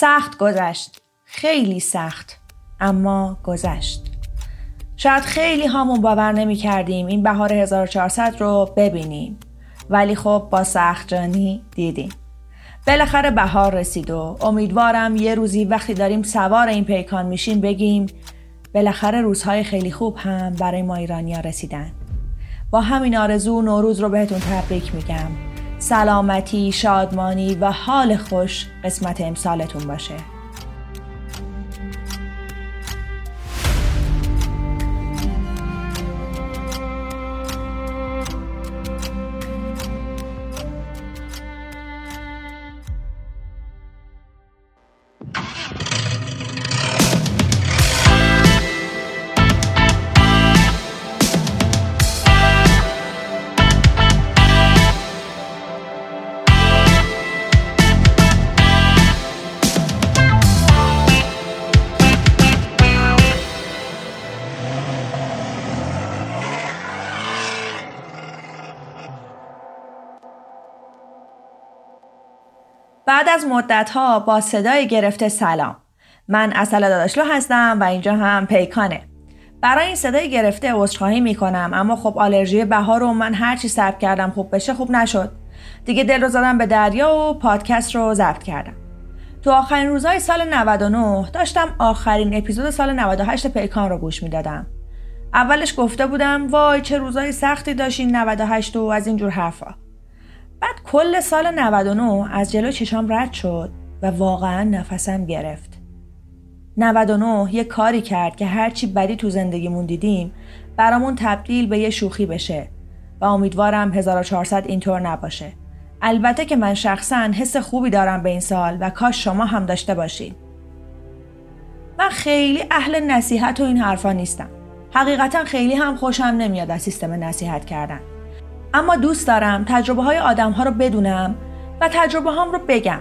سخت گذشت. خیلی سخت اما گذشت. شاید خیلی هامون باور نمی کردیم این بهار 1400 رو ببینیم. ولی خب با سخت جانی دیدیم. بالاخره بهار رسید و امیدوارم یه روزی وقتی داریم سوار این پیکان میشیم بگیم بالاخره روزهای خیلی خوب هم برای ما ایرانیا رسیدن. با همین آرزو نوروز رو بهتون تبریک میگم. سلامتی، شادمانی و حال خوش قسمت امسالتون باشه. بعد از مدت ها با صدای گرفته سلام. من اصل داداشلو هستم و اینجا هم پیکانه. برای این صدای گرفته عذرخواهی می‌کنم اما خب آلرژی بهار رو من هرچی ثبت کردم خوب بشه خوب نشد. دیگه دل رو زدم به دریا و پادکست رو ضبط کردم. تو آخرین روزهای سال 99 داشتم آخرین اپیزود سال 98 پیکان رو گوش می‌دادم. اولش گفته بودم وای چه روزای سختی داشتین 98 و از اینجور حرفا. بعد کل سال 99 از جلو چشام رد شد و واقعا نفسم گرفت. 99 یه کاری کرد که هرچی بدی تو زندگیمون دیدیم برامون تبدیل به یه شوخی بشه و امیدوارم 1400 اینطور نباشه. البته که من شخصا حس خوبی دارم به این سال و کاش شما هم داشته باشید من خیلی اهل نصیحت و این حرفا نیستم. حقیقتا خیلی هم خوشم نمیاد از سیستم نصیحت کردن. اما دوست دارم تجربه های آدم ها رو بدونم و تجربه هام رو بگم.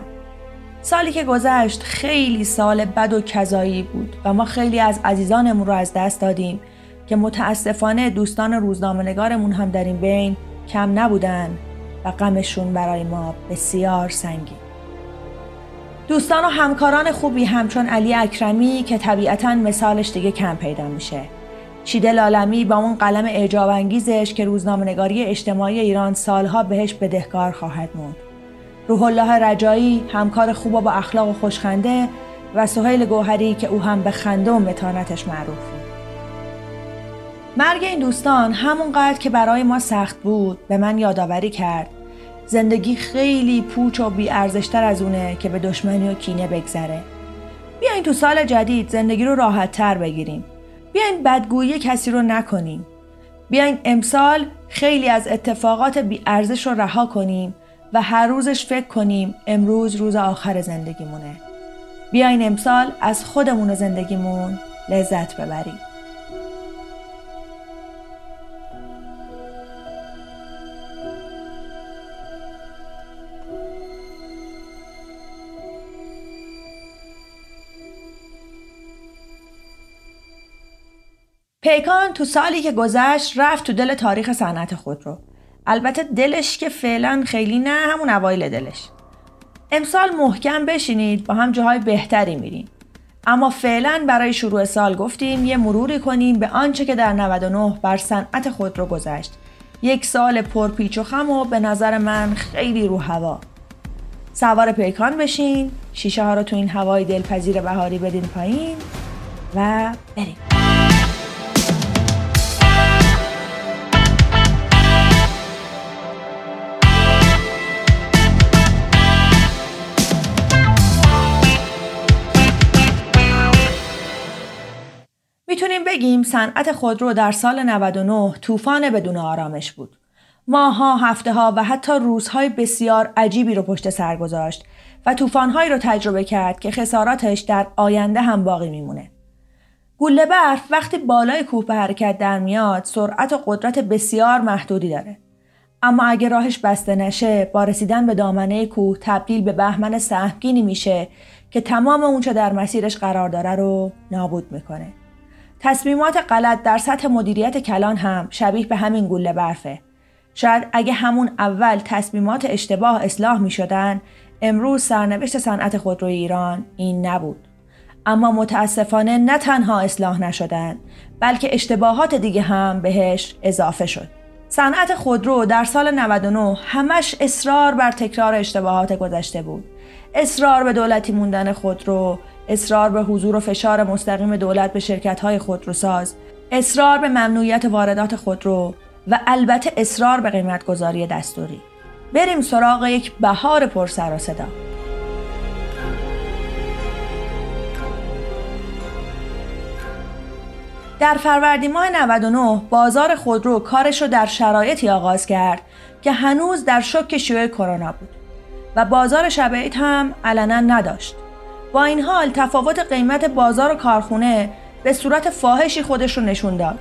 سالی که گذشت خیلی سال بد و کذایی بود و ما خیلی از عزیزانمون رو از دست دادیم که متاسفانه دوستان روزنامه‌نگارمون هم در این بین کم نبودن و غمشون برای ما بسیار سنگین. دوستان و همکاران خوبی همچون علی اکرمی که طبیعتا مثالش دیگه کم پیدا میشه. چیده لالمی با اون قلم اعجاب انگیزش که روزنامه‌نگاری اجتماعی ایران سالها بهش بدهکار خواهد موند. روح الله رجایی همکار خوب و با اخلاق و خوشخنده و سهیل گوهری که او هم به خنده و متانتش معروف بود. مرگ این دوستان همونقدر که برای ما سخت بود به من یادآوری کرد زندگی خیلی پوچ و بیارزشتر از اونه که به دشمنی و کینه بگذره. بیاین تو سال جدید زندگی رو راحت تر بگیریم. بیاین بدگویی کسی رو نکنیم. بیاین امسال خیلی از اتفاقات بی ارزش رو رها کنیم و هر روزش فکر کنیم امروز روز آخر زندگیمونه. بیاین امسال از خودمون و زندگیمون لذت ببریم. پیکان تو سالی که گذشت رفت تو دل تاریخ صنعت خودرو البته دلش که فعلا خیلی نه همون اوایل دلش. امسال محکم بشینید با هم جاهای بهتری میریم. اما فعلا برای شروع سال گفتیم یه مروری کنیم به آنچه که در 99 بر صنعت خودرو گذشت. یک سال پرپیچ و خم و به نظر من خیلی رو هوا. سوار پیکان بشین شیشه ها رو تو این هوای دلپذیر بهاری بدین پایین و بریم. می‌تونیم بگیم صنعت خودرو در سال 99 طوفان بدون آرامش بود. ماها، هفته ها و حتی روزهای بسیار عجیبی رو پشت سر گذاشت و طوفانهایی رو تجربه کرد که خساراتش در آینده هم باقی میمونه. گوله برف وقتی بالای کوه به حرکت در میاد سرعت و قدرت بسیار محدودی داره. اما اگه راهش بسته نشه با رسیدن به دامنه کوه تبدیل به بهمن سهمگینی میشه که تمام اونچه در مسیرش قرار داره رو نابود می‌کنه. تصمیمات غلط در سطح مدیریت کلان هم شبیه به همین گوله برفه. شاید اگه همون اول تصمیمات اشتباه اصلاح می شدن امروز سرنوشت صنعت خودروی ایران این نبود. اما متاسفانه نه تنها اصلاح نشدن بلکه اشتباهات دیگه هم بهش اضافه شد. صنعت خودرو در سال 99 همش اصرار بر تکرار اشتباهات گذشته بود. اصرار به دولتی موندن خودرو اصرار به حضور و فشار مستقیم دولت به شرکت های خودروساز اصرار به ممنوعیت واردات خودرو و البته اصرار به قیمت گذاری دستوری بریم سراغ یک بهار پر سر و صدا در فروردین ماه 99 بازار خودرو کارش رو در شرایطی آغاز کرد که هنوز در شک شیوع کرونا بود و بازار شبعیت هم علنا نداشت. با این حال تفاوت قیمت بازار و کارخونه به صورت فاحشی خودش رو نشون داد.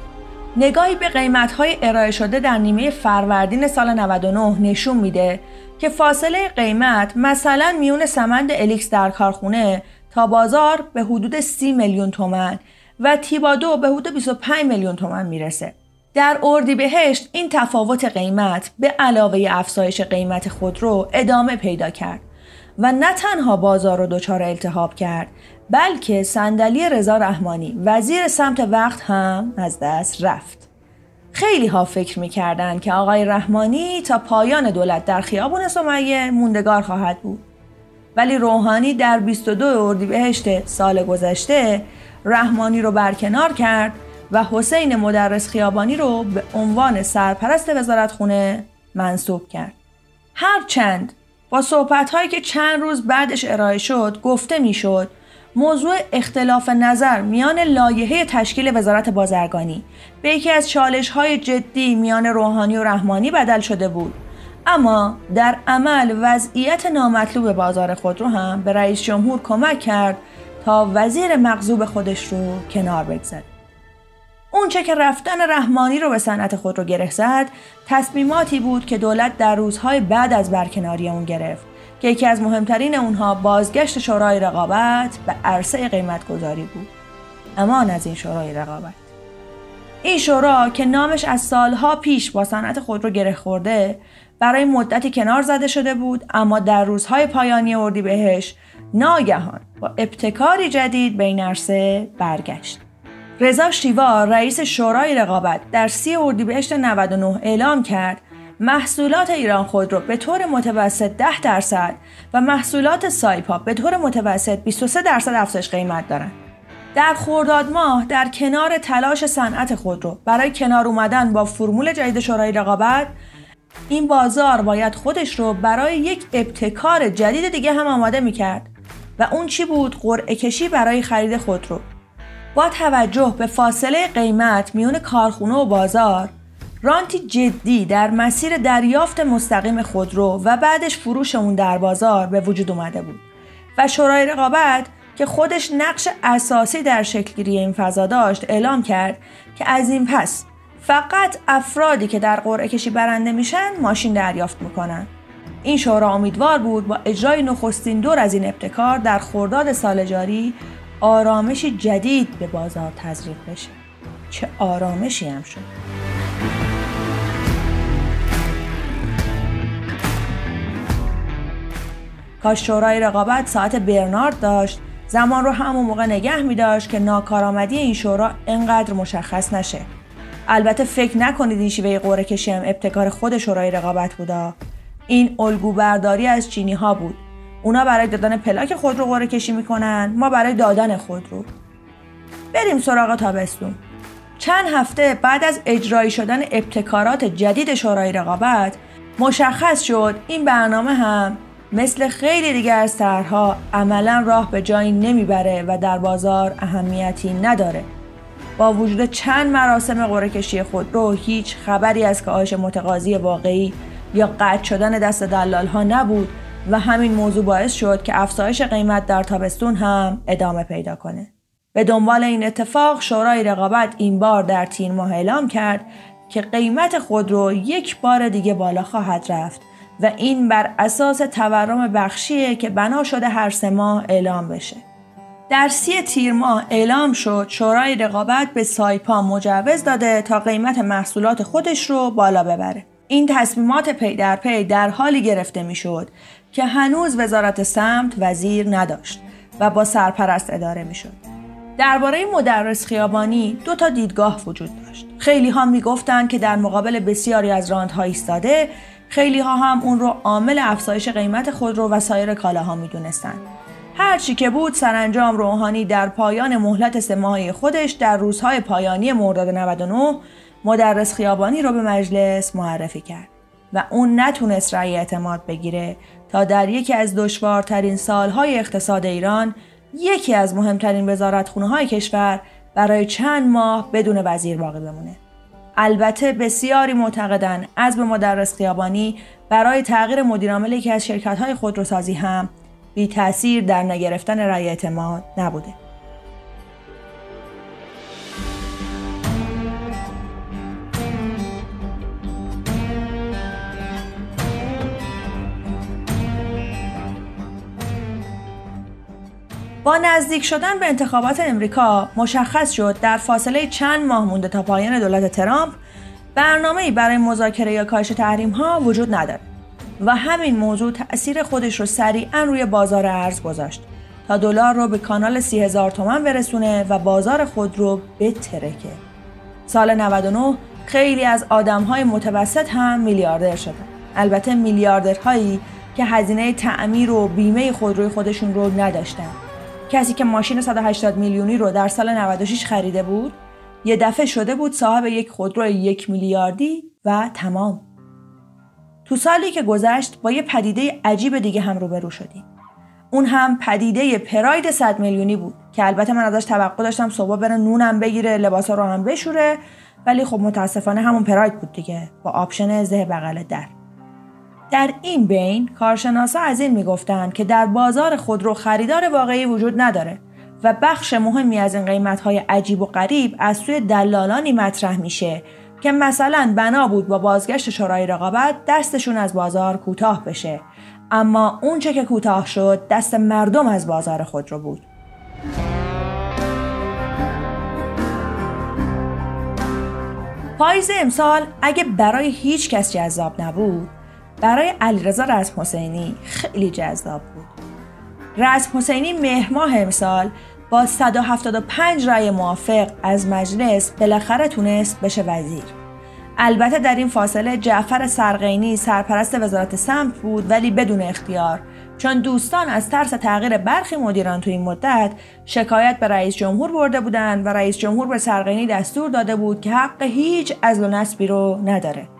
نگاهی به قیمت های ارائه شده در نیمه فروردین سال 99 نشون میده که فاصله قیمت مثلا میون سمند الیکس در کارخونه تا بازار به حدود 30 میلیون تومن و تیبادو به حدود 25 میلیون تومن می‌رسه. در اردیبهشت این تفاوت قیمت به علاوه افزایش قیمت خودرو ادامه پیدا کرد و نه تنها بازار رو دچار التهاب کرد بلکه صندلی رضا رحمانی وزیر سمت وقت هم از دست رفت. خیلی ها فکر می‌کردند که آقای رحمانی تا پایان دولت در خیابون سمیه موندگار خواهد بود. ولی روحانی در 22 اردیبهشت سال گذشته رحمانی رو برکنار کرد و حسین مدرس خیابانی رو به عنوان سرپرست وزارتخونه منصوب کرد. هرچند صحبت هایی که چند روز بعدش ارائه شد گفته می‌شد موضوع اختلاف نظر میان لایحه تشکیل وزارت بازرگانی به یکی از چالش های جدی میان روحانی و رحمانی بدل شده بود. اما در عمل وضعیت نامطلوب بازار خودرو هم به رئیس جمهور کمک کرد تا وزیر مغزوب خودش رو کنار بگذاره. اونچه که رفتن رحمانی رو به صنعت خود رو گره زد تصمیماتی بود که دولت در روزهای بعد از برکناری اون گرفت. که یکی از مهمترین اونها بازگشت شورای رقابت به عرصه قیمت گذاری بود. امان از این شورای رقابت. این شورا که نامش از سالها پیش با صنعت خودرو گره خورده برای مدتی کنار زده شده بود اما در روزهای پایانی اردیبهشت ناگهان با ابتکاری جدید به این عرصه برگشت. رضا شیوا رئیس شورای رقابت در سی اردیبهشت 99 اعلام کرد محصولات ایران خودرو به طور متوسط 10 درصد و محصولات سایپا به طور متوسط 23 درصد افزایش قیمت دارند. در خورداد ماه در کنار تلاش صنعت خودرو برای کنار اومدن با فرمول جدید شورای رقابت این بازار باید خودش رو برای یک ابتکار جدید دیگه هم آماده می‌کرد و اون چی بود قرعه کشی برای خرید خودرو با توجه به فاصله قیمت میون کارخونه و بازار رانتی جدی در مسیر دریافت مستقیم خودرو و بعدش فروش اون در بازار به وجود اومده بود و شورای رقابت که خودش نقش اساسی در شکلگیری این فضا داشت اعلام کرد که از این پس فقط افرادی که در قرعه کشی برنده میشن ماشین دریافت می‌کنن. این شورا امیدوار بود با اجرای نخستین دور از این ابتکار در خرداد سال جاری آرامشی جدید به بازار تزریق بشه. چه آرامشی هم شد. کاش شورای رقابت ساعت برنارد داشت. زمان رو همون موقع نگه می داشت که ناکارآمدی این شورا انقدر مشخص نشه. البته فکر نکنید این شیوه قرعه کشی هم ابتکار خود شورای رقابت بودا. این الگو برداری از چینی ها بود. اونا برای دادن پلاک خود رو قرعه کشی می‌کنن ما برای دادن خود رو. بریم سراغ تابستون. چند هفته بعد از اجرایی شدن ابتکارات جدید شورای رقابت مشخص شد این برنامه هم مثل خیلی دیگر از طرحها عملا راه به جایی نمی‌بره و در بازار اهمیتی نداره. با وجود چند مراسم قرعه کشی خود رو هیچ خبری از کاهش متقاضی واقعی یا قطع شدن دست دلال ها نبود و همین موضوع باعث شد که افزایش قیمت در تابستون هم ادامه پیدا کنه. به دنبال این اتفاق شورای رقابت این بار در تیر ماه اعلام کرد که قیمت خودرو یک بار دیگه بالا خواهد رفت و این بر اساس تورم بخشیه که بنا شده هر سه ماه اعلام بشه. در سی تیر ماه اعلام شد شورای رقابت به سایپا مجوز داده تا قیمت محصولات خودش رو بالا ببره. این تصمیمات پی در پی در حالی گرفته می‌شد که هنوز وزارت سمت وزیر نداشت و با سرپرست اداره می‌شد. درباره مدرس خیابانی دو تا دیدگاه وجود داشت. خیلی ها می‌گفتند که در مقابل بسیاری از راندها ایستاده، خیلی ها هم اون رو عامل افزایش قیمت خودرو و سایر کالاها می‌دونستند. هر چی که بود سرانجام روحانی در پایان مهلت سه خودش در روزهای پایانی مرداد 99 مدرس خیابانی رو به مجلس معرفی کرد و اون نتونست رأی اعتماد بگیره تا در یکی از دشوارترین سالهای اقتصاد ایران یکی از مهمترین وزارتخونه های کشور برای چند ماه بدون وزیر باقی بمونه. البته بسیاری معتقدن از به مدرس خیابانی برای تغییر مدیرعامل یکی از شرکت های خودروسازی هم بی تاثیر در نگرفتن رأی اعتماد نبوده. با نزدیک شدن به انتخابات امریکا مشخص شد در فاصله چند ماه مونده تا پایان دولت ترامپ برنامه برای مذاکره یا کاهش تحریم ها وجود نداره و همین موضوع تأثیر خودش رو سریعا روی بازار ارز گذاشت تا دلار رو به کانال سی هزار تومن برسونه و بازار خود رو بترکه. سال 99 خیلی از آدم های متوسط هم میلیاردر شدن. البته میلیاردرهایی که هزینه تعمیر و بیمه خودروی خودشون رو نداشتن. کسی که ماشین 180 میلیونی رو در سال 96 خریده بود یه دفعه شده بود صاحب یک خودرو یک میلیاردی و تمام. تو سالی که گذشت با یه پدیده عجیب دیگه هم روبرو شدیم. اون هم پدیده پراید 100 میلیونی بود که البته من ازش توقع داشتم صبح بره نونم بگیره لباسا رو هم بشوره ولی خب متاسفانه همون پراید بود دیگه با آپشن زه بغل در. در این بین کارشناسا از این می‌گفتند که در بازار خودرو خریدار واقعی وجود نداره و بخش مهمی از این قیمتهای عجیب و غریب از سوی دلالانی مطرح میشه که مثلا بنا بود با بازگشت شورای رقابت دستشون از بازار کوتاه بشه. اما اونچه که کوتاه شد دست مردم از بازار خودرو بود. پاییز امسال اگه برای هیچ کس جذاب نبود برای علیرضا رزم حسینی خیلی جذاب بود. رزم حسینی مهر ماه امسال با 175 رای موافق از مجلس بالاخره تونست بشه وزیر. البته در این فاصله جعفر سرقینی سرپرست وزارت سمت بود ولی بدون اختیار چون دوستان از ترس تغییر برخی مدیران تو این مدت شکایت به رئیس جمهور برده بودند و رئیس جمهور به سرقینی دستور داده بود که حق هیچ از و نسبی رو نداره.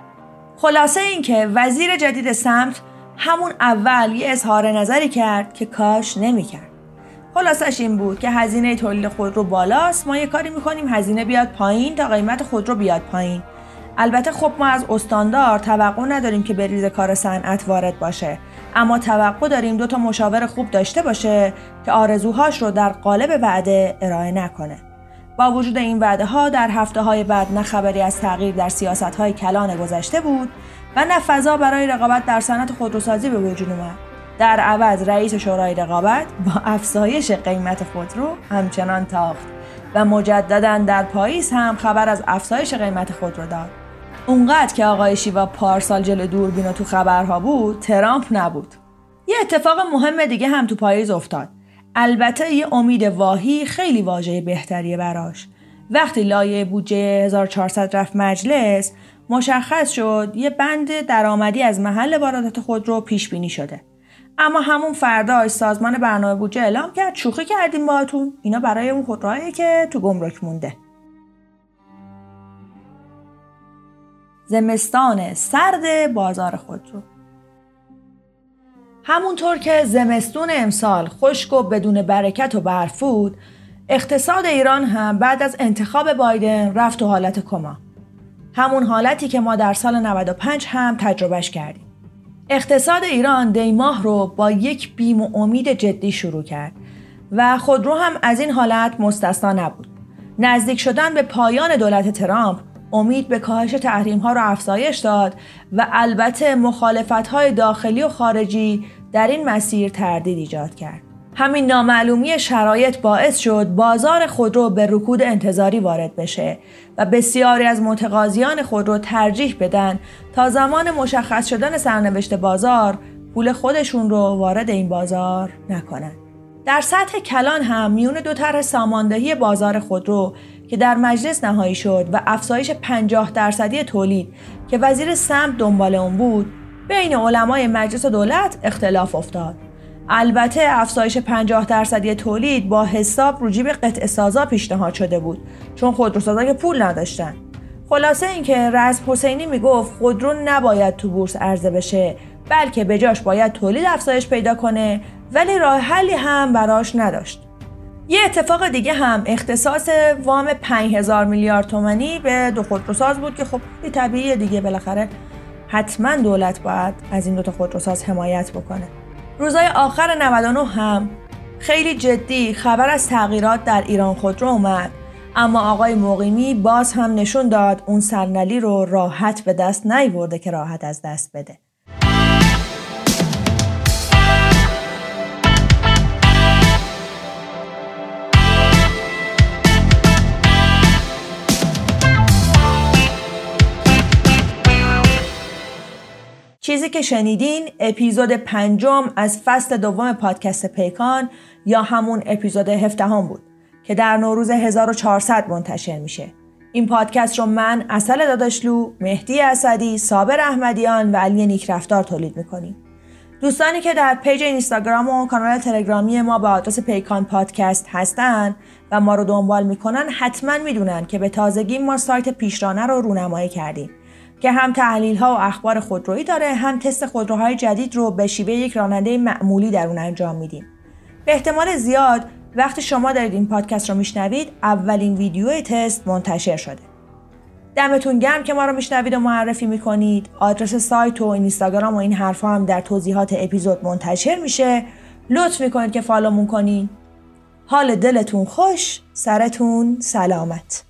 خلاصه اینکه وزیر جدید سمت همون اول یه اظهار نظری کرد که کاش نمی‌کرد. خلاصش این بود که هزینه تولید خودرو بالاست ما یه کاری می‌کنیم هزینه بیاد پایین تا قیمت خودرو بیاد پایین. البته خب ما از استاندار توقع نداریم که به ریز کار صنعت وارد باشه. اما توقع داریم دو تا مشاور خوب داشته باشه که آرزوهاش رو در قالب وعده ارائه نکنه. با وجود این وعده ها در هفته های بعد نه خبری از تغییر در سیاست های کلان گذشته بود و نه فضا برای رقابت در صنعت خودروسازی به وجود اومد. در عوض رئیس شورای رقابت با افزایش قیمت خودرو همچنان تاخت و مجددا در پاییز هم خبر از افزایش قیمت خودرو داد. اونقدر که آقای شیوا پارسال جلو دوربین تو خبرها بود ترامپ نبود. یه اتفاق مهم دیگه هم تو پاییز افتاد. البته یه امید واهی خیلی واژه بهتریه براش. وقتی لایه بودجه 1400 رفت مجلس مشخص شد یه بند درآمدی از محل واردات خودرو پیش بینی شده. اما همون فرداش سازمان برنامه بودجه اعلام کرد شوخی کردیم باهاتون. اینا برای اون خودروهایی که تو گمرک مونده. زمستان سرد بازار خودرو. همونطور که زمستون امسال خشک و بدون برکت و برفود اقتصاد ایران هم بعد از انتخاب بایدن رفت تو حالت کما. همون حالتی که ما در سال 95 هم تجربهش کردیم. اقتصاد ایران دیماه رو با یک بیم و امید جدی شروع کرد و خودرو هم از این حالت مستثنا نبود. نزدیک شدن به پایان دولت ترامپ امید به کاهش تحریم ها را افزایش داد و البته مخالفت های داخلی و خارجی در این مسیر تردید ایجاد کرد. همین نامعلومی شرایط باعث شد بازار خودرو به رکود انتظاری وارد بشه و بسیاری از متقاضیان خودرو ترجیح بدن تا زمان مشخص شدن سرنوشت بازار پول خودشون رو وارد این بازار نکنن. در سطح کلان هم میون دو طرح ساماندهی بازار خودرو که در مجلس نهایی شد و افزایش 50 درصدی تولید که وزیر سمت دنبال اون بود بین علمای مجلس دولت اختلاف افتاد. البته افزایش 50 درصدی تولید با حساب رو جیب قطع سازا پیشنهاد شده بود چون خودروسازا که پول نداشتن. خلاصه اینکه رزم حسینی می‌گفت خودرو نباید تو بورس عرضه بشه بلکه بجاش باید تولید افزایش پیدا کنه ولی راه حلی هم براش نداشت. یه اتفاق دیگه هم اختصاص وام 5000 میلیارد تومانی به دو خودروساز بود که خب طبیعیه دیگه بالاخره حتما دولت باید از این دوتا خودروساز حمایت بکنه. روزای آخر 99 هم خیلی جدی خبر از تغییرات در ایران خودرو اومد اما آقای مقیمی باز هم نشون داد اون صندلی رو راحت به دست نیورده که راحت از دست بده. چیزی که شنیدین اپیزود پنجم از فصل دوم پادکست پیکان یا همون اپیزود هفدهم بود که در نوروز 1400 منتشر میشه. این پادکست رو من اصل داداشلو، مهدی اسدی، صابر احمدیان و علی نیکرفتار تولید می‌کنیم. دوستانی که در پیج اینستاگرام و کانال تلگرامی ما با آدرس پیکان پادکست هستن و ما رو دنبال می‌کنن حتما می‌دونن که به تازگی ما سایت پیشرانه رو رونمایی کردیم که هم تحلیل ها و اخبار خودرویی داره هم تست خودروهای جدید رو به شیوه یک راننده معمولی در اون انجام میدیم. به احتمال زیاد وقتی شما دارید این پادکست رو میشنوید اولین ویدیو تست منتشر شده. دمتون گرم که ما رو میشنوید و معرفی می‌کنید. آدرس سایت و اینستاگرام و این حرفها هم در توضیحات اپیزود منتشر میشه. لطف می‌کنید که فالومون کنید حال دلتون خوش سرتون سلامت.